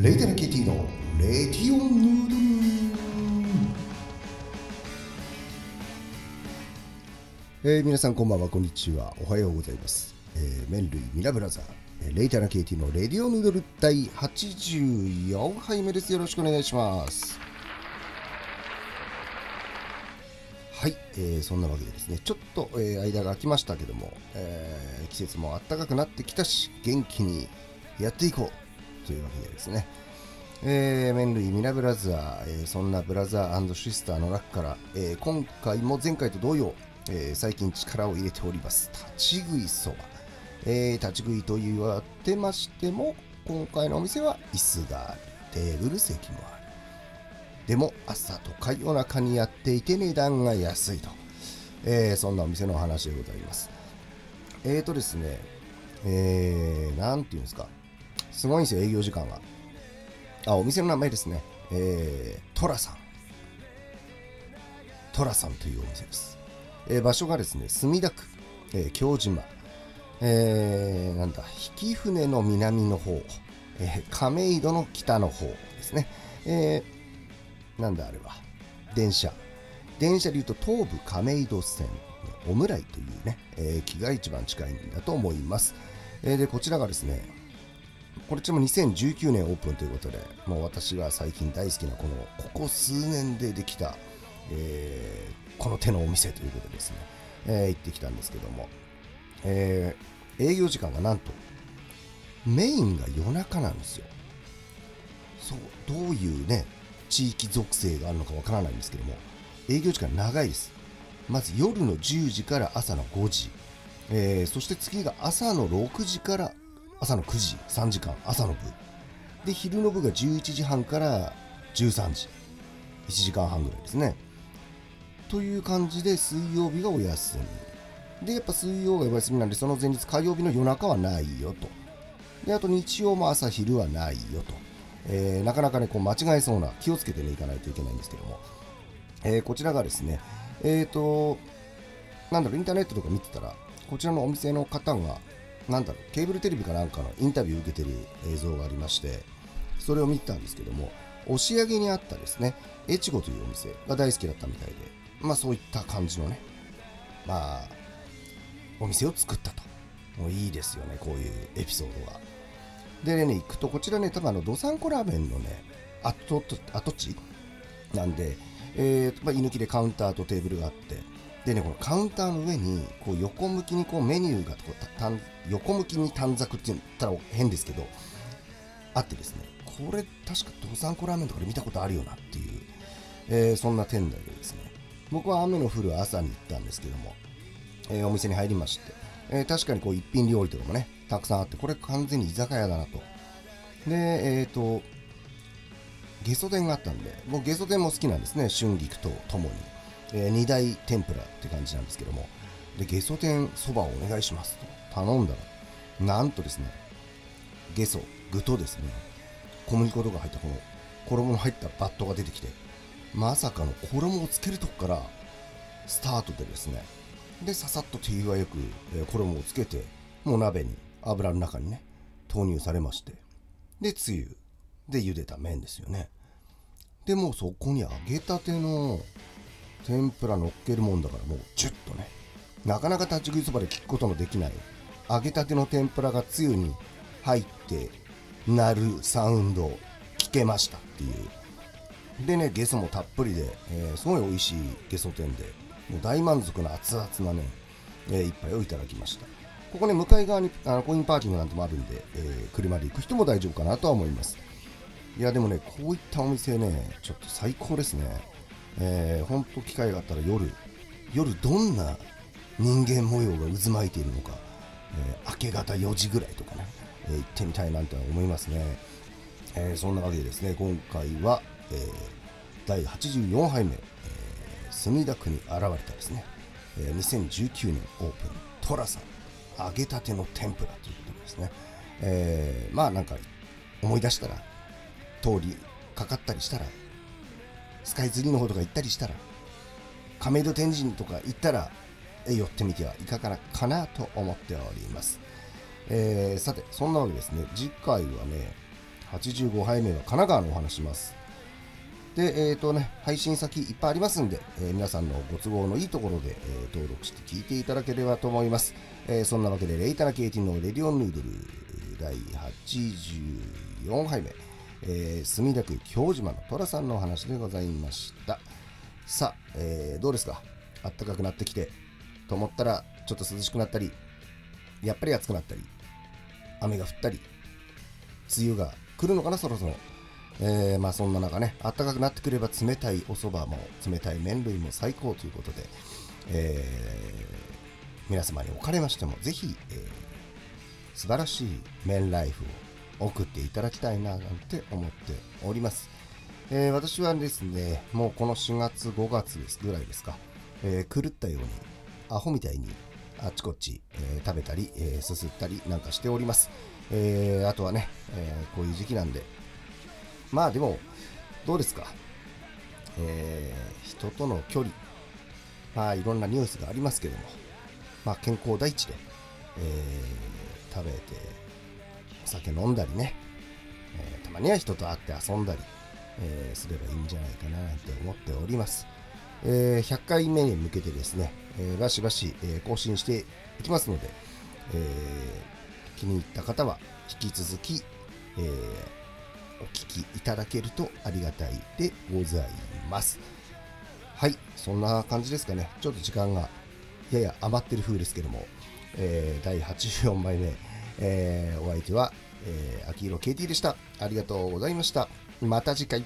レイデルキティのレディオヌードルえー、皆さんこんばんはこんにちは。おはようございます、えー、麺類ミラブラザー。えーレイタナケイティのレディオヌードル第84杯目です。よろしくお願いします。はい、えーそんなわけでですねちょっと、えー間が空きましたけども、えー季節も暖かくなってきたし元気にやっていこう。というわけでですね。えー、麺類ミラブラザー、えーそんなブラザーシスターの中から、えー今回も前回と同様、えー最近力を入れております。立ち食いそば、えー立ち食いと言われてましても今回のお店は椅子がある。テーブル席もある。でも朝とか夜中にやっていて値段が安いと、えーそんなお店のお話でございます。えーとですねえー、なんていうんですか。すごいんですよ営業時間があ、お店の名前ですね。えー、トラさん。トラさんというお店です。えー場所がですね、墨田区、えー京島、えーなんだ、引船の南の方、えー亀戸の北の方ですね。えーなんだあれは、電車。電車でいうと東武亀戸線のオムライというね、えー駅が一番近いんだと思います。えーで、こちらがですね、これちも2019年オープンということで、もう私が最近大好きなこのここ数年でできた、えーこの手のお店ということでですね、えー行ってきたんですけども、えー営業時間がなんとメインが夜中なんですよ。そうどういうね地域属性があるのかわからないんですけども営業時間長いです。まず夜の10時から朝の5時、えーそして次が朝の6時から朝の9時3時間朝の部。で昼の部が11時半から13時1時間半ぐらいですね。という感じで水曜日がお休み。でやっぱ水曜がお休みなんでその前日火曜日の夜中はないよと。であと日曜も朝昼はないよと、えーなかなかねこう間違えそうな気をつけてねいかないといけないんですけども、えーこちらがですねえっ、となんだろうインターネットとか見てたらこちらのお店の方がなんだろうケーブルテレビかなんかのインタビューを受けてる映像がありましてそれを見たんですけども押上にあったですね越後というお店が大好きだったみたいでまあそういった感じのねまあお店を作ったと。もういいですよねこういうエピソードがでね行くとこちらね多分あのどさんこラーメンのね跡跡地なんで、えーまあ、居抜きでカウンターとテーブルがあってでねこのカウンターの上にこう横向きにこうメニューがこうたたん横向きに短冊って言ったら変ですけどあってですねこれ確かどさんこラーメンとかで見たことあるよなっていう、えーそんな店内でですね。僕は雨の降る朝に行ったんですけども、えーお店に入りまして、えー確かにこう一品料理とかもねたくさんあってこれ完全に居酒屋だなと。でえっ、とゲソ天があったんで僕ゲソ天も好きなんですね春菊とともに、えー二大天ぷらって感じなんですけども。でゲソ天そばをお願いしますと。頼んだらなんとですねゲソ具とですね小麦粉とか入ったこの衣の入ったバットが出てきてまさかの衣をつけるとこからスタートでですねでささっと手際よく、え衣をつけてもう鍋に油の中にね投入されましてでつゆで茹でた麺ですよね。でもうそこに揚げたての天ぷら乗っけるもんだからもうジュッとね。なかなか立ち食いそばで聞くことのできない。揚げたての天ぷらがつゆに入って鳴るサウンド聞けましたっていう。でねゲソもたっぷりで、えーすごい美味しいゲソ店でもう大満足な熱々なね、えー一杯をいただきました。ここね向かい側にあのコインパーキングなんてもあるんで、えー車で行く人も大丈夫かなとは思います。いやでもねこういったお店ねちょっと最高ですね。えー、ほんと機会があったら夜夜どんな人間模様が渦巻いているのか、えー明け方4時ぐらいとかね、えー行ってみたいなんて思いますね、えーそんなわけでですね今回は、えー第84杯目、え墨田区に現れたですね、え2019年オープントラさん揚げたての天ぷらということでですね、えまあなんか思い出したら通りかかったりしたらスカイツリーの方とか行ったりしたら亀戸天神とか行ったら寄ってみてはいかがかなと思っております、えーさてそんなわけですね。次回はね85杯目は神奈川のお話します。でえっ、ー、とね配信先いっぱいありますんで、えー、皆さんのご都合のいいところで、え、登録して聞いていただければと思います、えそんなわけでレイタナケイティのレディオンヌードル第84杯目、え墨田区京島の寅さんのお話でございました。さあ、えどうですか？あったかくなってきて。と思ったらちょっと涼しくなったりやっぱり暑くなったり雨が降ったり梅雨が来るのかなそろそろ。えー、まあそんな中ね暖かくなってくれば冷たいお蕎麦も冷たい麺類も最高ということで、えー、皆様におかれましてもぜひ、えー、素晴らしい麺ライフを送っていただきたいななんて思っております、えー、私はですねもうこの4月5月ですぐらいですか、えー、狂ったようにアホみたいにあっちこっち、えー、食べたり、えー、すすったりなんかしております。えー、あとはね、えこういう時期なんで、まあでも、どうですか、え人との距離、まあいろんなニュースがありますけども、まあ健康第一で、え食べて、お酒飲んだりね、えたまには人と会って遊んだり、えすればいいんじゃないかななんて思っております。え100回目に向けてですね、えバシバシ、え更新していきますので、え気に入った方は引き続き、え、お聞きいただけるとありがたいでございます。はい、そんな感じですかね。ちょっと時間がやや余ってる風ですけども、えー、第84枚目、えー、お相手は、えー、秋色 KT でした。ありがとうございました。また次回。